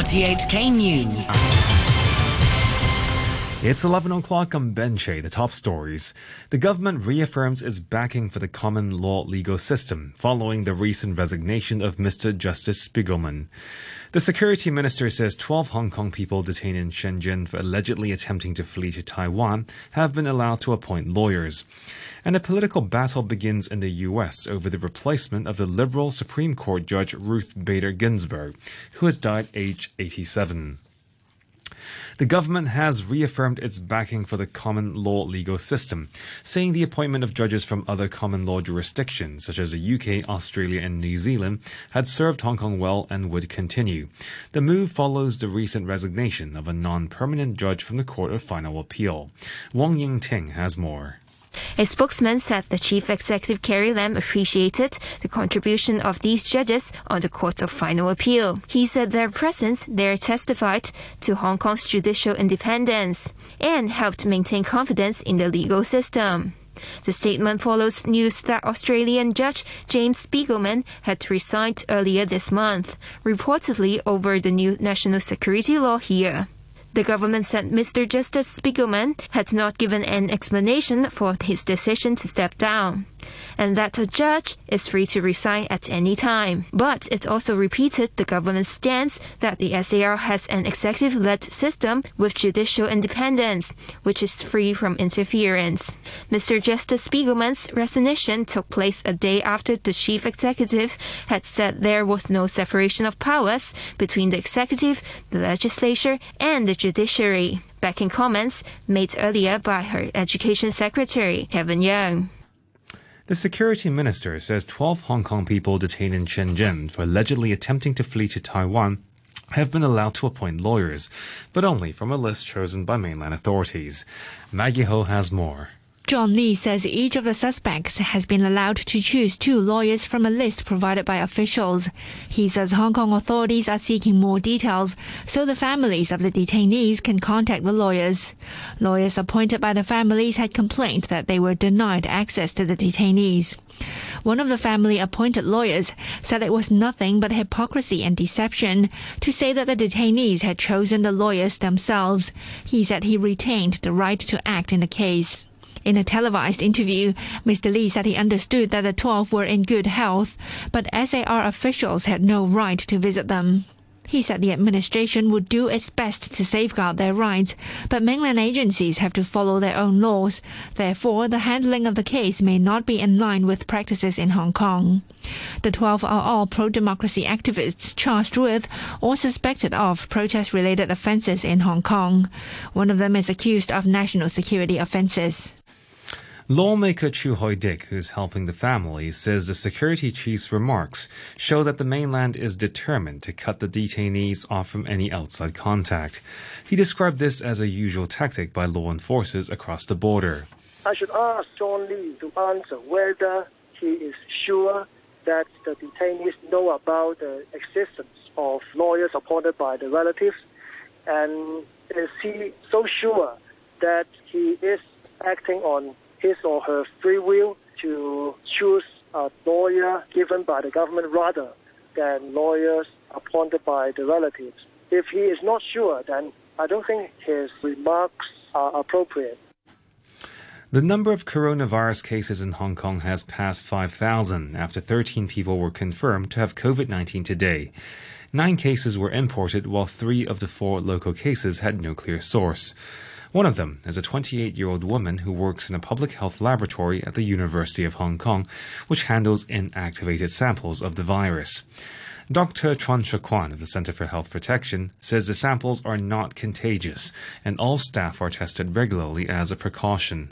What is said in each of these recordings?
RTHK News. It's 11 o'clock on Benche, the top stories. The government reaffirms its backing for the common law legal system following the recent resignation of Mr. Justice Spiegelman. The security minister says 12 Hong Kong people detained in Shenzhen for allegedly attempting to flee to Taiwan have been allowed to appoint lawyers. And a political battle begins in the U.S. over the replacement of the liberal Supreme Court Judge Ruth Bader Ginsburg, who has died aged 87. The government has reaffirmed its backing for the common law legal system, saying the appointment of judges from other common law jurisdictions, such as the UK, Australia, and New Zealand, had served Hong Kong well and would continue. The move follows the recent resignation of a non permanent judge from the Court of Final Appeal. Wong Ying Ting has more. A spokesman said the chief executive Carrie Lam appreciated the contribution of these judges on the Court of Final Appeal. He said their presence there testified to Hong Kong's judicial independence and helped maintain confidence in the legal system. The statement follows news that Australian Judge James Spiegelman had resigned earlier this month, reportedly over the new national security law here. The government said Mr. Justice Spiegelman had not given an explanation for his decision to step down, and that a judge is free to resign at any time. But it also repeated the government's stance that the SAR has an executive led system with judicial independence, which is free from interference. Mr. Justice Spiegelman's resignation took place a day after the chief executive had said there was no separation of powers between the executive, the legislature, and the judiciary, backing comments made earlier by her education secretary, Kevin Yeung. The security minister says 12 Hong Kong people detained in Shenzhen for allegedly attempting to flee to Taiwan have been allowed to appoint lawyers, but only from a list chosen by mainland authorities. Maggie Ho has more. John Lee says each of the suspects has been allowed to choose two lawyers from a list provided by officials. He says Hong Kong authorities are seeking more details so the families of the detainees can contact the lawyers. Lawyers appointed by the families had complained that they were denied access to the detainees. One of the family appointed lawyers said it was nothing but hypocrisy and deception to say that the detainees had chosen the lawyers themselves. He said he retained the right to act in the case. In a televised interview, Mr. Lee said he understood that the 12 were in good health, but SAR officials had no right to visit them. He said the administration would do its best to safeguard their rights, but mainland agencies have to follow their own laws. Therefore, the handling of the case may not be in line with practices in Hong Kong. The 12 are all pro democracy activists charged with or suspected of protest related offences in Hong Kong. One of them is accused of national security offences. Lawmaker Chu Hoi Dick, who's helping the family, says the security chief's remarks show that the mainland is determined to cut the detainees off from any outside contact. He described this as a usual tactic by law enforcers across the border. I should ask John Lee to answer whether he is sure that the detainees know about the existence of lawyers appointed by the relatives, and is he so sure that he is acting on his or her free will to choose a lawyer given by the government rather than lawyers appointed by the relatives. If he is not sure, then I don't think his remarks are appropriate. The number of coronavirus cases in Hong Kong has passed 5,000 after 13 people were confirmed to have COVID 19 today. Nine cases were imported, while three of the four local cases had no clear source. One of them is a 28 year old woman who works in a public health laboratory at the University of Hong Kong, which handles inactivated samples of the virus. Dr. Chuang Shuk-kwan of the Center for Health Protection says the samples are not contagious and all staff are tested regularly as a precaution.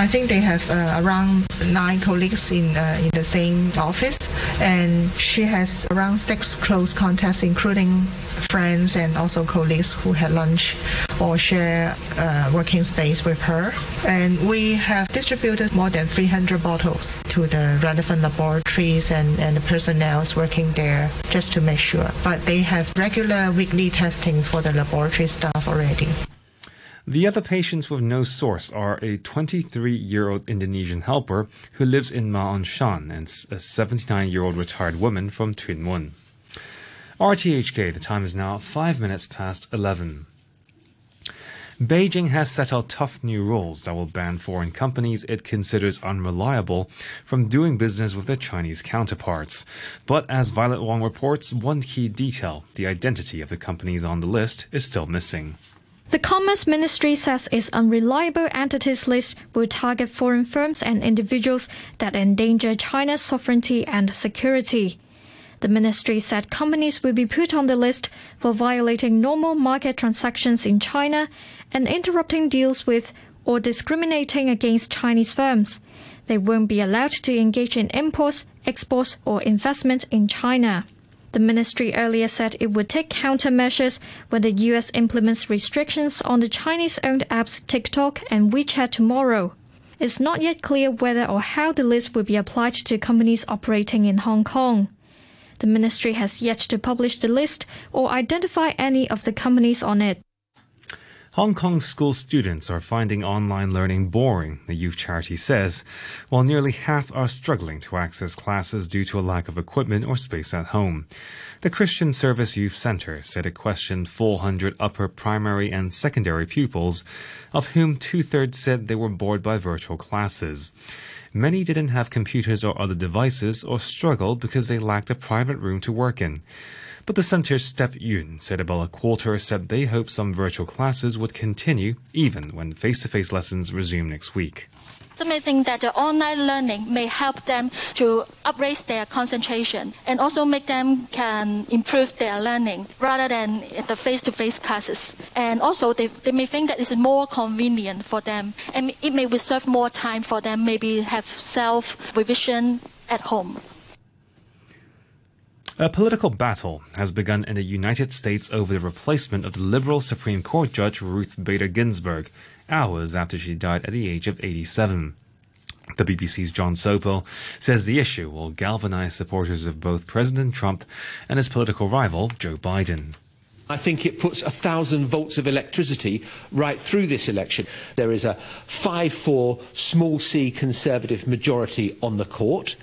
I think they have uh, around nine colleagues in uh, in the same office, and she has around six close contacts, including friends and also colleagues who had lunch or share uh, working space with her. And we have distributed more than 300 bottles to the relevant laboratories and, and the personnel working there just to make sure. But they have regular weekly testing for the laboratory staff already. The other patients with no source are a 23 year old Indonesian helper who lives in Ma On Shan and a 79 year old retired woman from Tuen Mun. RTHK, the time is now 5 minutes past 11. Beijing has set out tough new rules that will ban foreign companies it considers unreliable from doing business with their Chinese counterparts. But as Violet Wong reports, one key detail, the identity of the companies on the list, is still missing. The Commerce Ministry says its unreliable entities list will target foreign firms and individuals that endanger China's sovereignty and security. The ministry said companies will be put on the list for violating normal market transactions in China and interrupting deals with or discriminating against Chinese firms. They won't be allowed to engage in imports, exports, or investment in China. The ministry earlier said it would take countermeasures when the U.S. implements restrictions on the Chinese owned apps TikTok and WeChat tomorrow. It's not yet clear whether or how the list will be applied to companies operating in Hong Kong. The ministry has yet to publish the list or identify any of the companies on it. Hong Kong school students are finding online learning boring, the youth charity says, while nearly half are struggling to access classes due to a lack of equipment or space at home. The Christian Service Youth Center said it questioned 400 upper primary and secondary pupils, of whom two thirds said they were bored by virtual classes. Many didn't have computers or other devices or struggled because they lacked a private room to work in. But the center's Step Yun said about a quarter said they hope some virtual classes would continue even when face to face lessons resume next week. Some may think that the online learning may help them to upraise their concentration and also make them can improve their learning rather than the face-to-face classes. And also they, they may think that it's more convenient for them and it may reserve more time for them, maybe have self-revision at home. A political battle has begun in the United States over the replacement of the liberal Supreme Court Judge Ruth Bader Ginsburg hours after she died at the age of 87. The BBC's John Sopel says the issue will galvanize supporters of both President Trump and his political rival, Joe Biden. I think it puts a thousand volts of electricity right through this election. There is a 5 4 small c conservative majority on the court,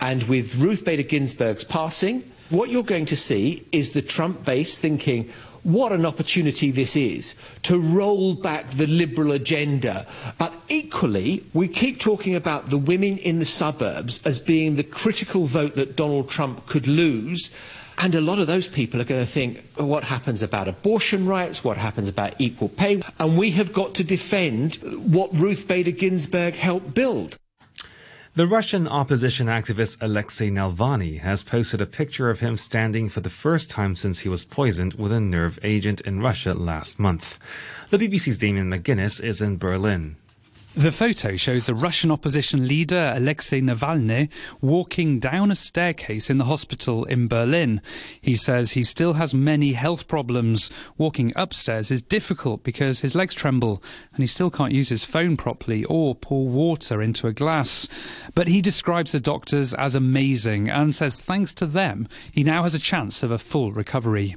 and with Ruth Bader Ginsburg's passing, what you're going to see is the Trump base thinking, what an opportunity this is to roll back the liberal agenda. But equally, we keep talking about the women in the suburbs as being the critical vote that Donald Trump could lose. And a lot of those people are going to think, what happens about abortion rights? What happens about equal pay? And we have got to defend what Ruth Bader Ginsburg helped build. The Russian opposition activist Alexei Navalny has posted a picture of him standing for the first time since he was poisoned with a nerve agent in Russia last month. The BBC's Damien McGuinness is in Berlin. The photo shows the Russian opposition leader Alexei Navalny walking down a staircase in the hospital in Berlin. He says he still has many health problems. Walking upstairs is difficult because his legs tremble and he still can't use his phone properly or pour water into a glass. But he describes the doctors as amazing and says thanks to them, he now has a chance of a full recovery.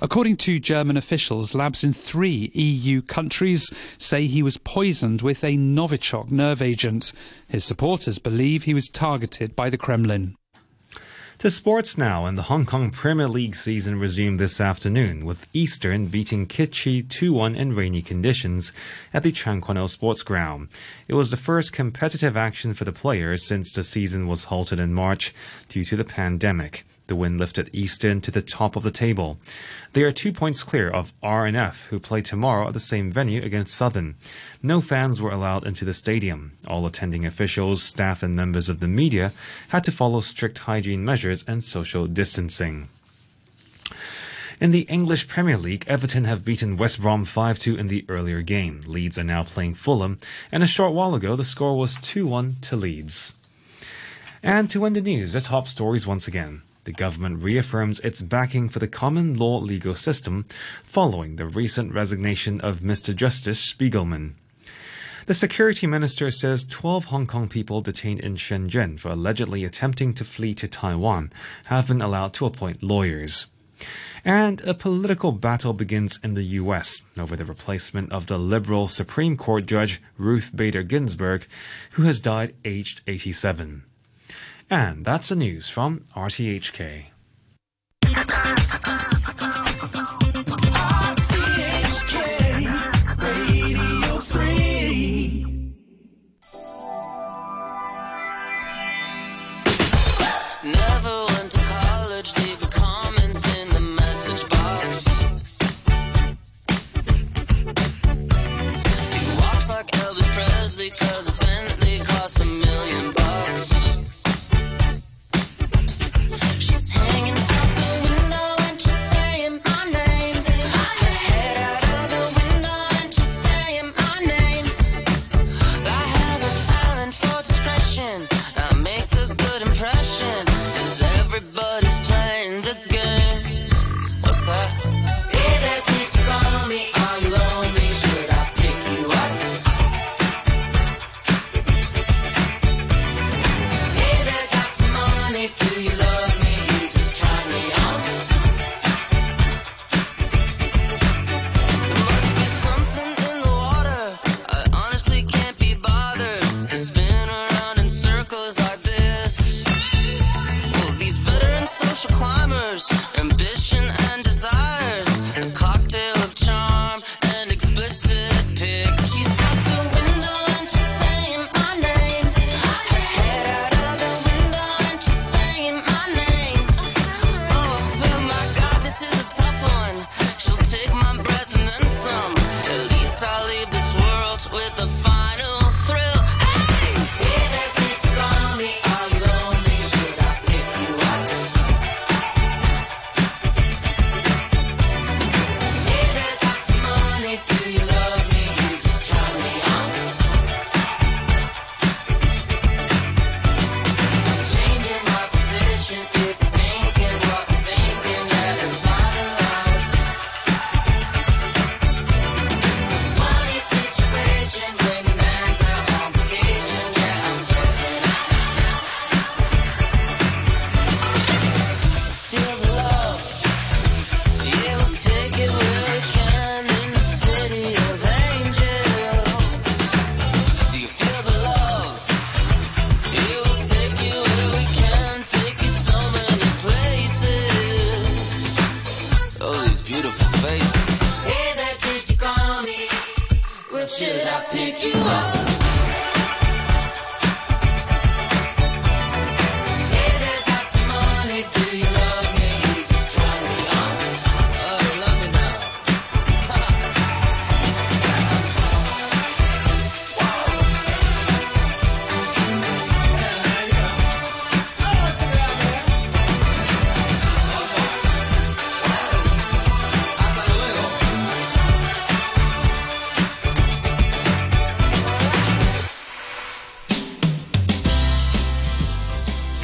According to German officials, labs in three EU countries say he was poisoned with a Novichok nerve agent. His supporters believe he was targeted by the Kremlin. To sports now, and the Hong Kong Premier League season resumed this afternoon, with Eastern beating Kitchee 2-1 in rainy conditions at the Kwan Sports Ground. It was the first competitive action for the players since the season was halted in March due to the pandemic. The win lifted Eastern to the top of the table. They are two points clear of R&F, who play tomorrow at the same venue against Southern. No fans were allowed into the stadium. All attending officials, staff, and members of the media had to follow strict hygiene measures and social distancing. In the English Premier League, Everton have beaten West Brom 5-2 in the earlier game. Leeds are now playing Fulham, and a short while ago the score was 2-1 to Leeds. And to end the news, the top stories once again. The government reaffirms its backing for the common law legal system following the recent resignation of Mr. Justice Spiegelman. The security minister says 12 Hong Kong people detained in Shenzhen for allegedly attempting to flee to Taiwan have been allowed to appoint lawyers. And a political battle begins in the U.S. over the replacement of the liberal Supreme Court Judge Ruth Bader Ginsburg, who has died aged 87. And that's the news from RTHK. dollars.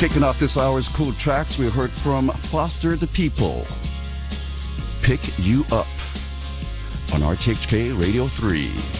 Kicking off this hour's cool tracks, we heard from Foster the People. Pick You Up on RTHK Radio 3.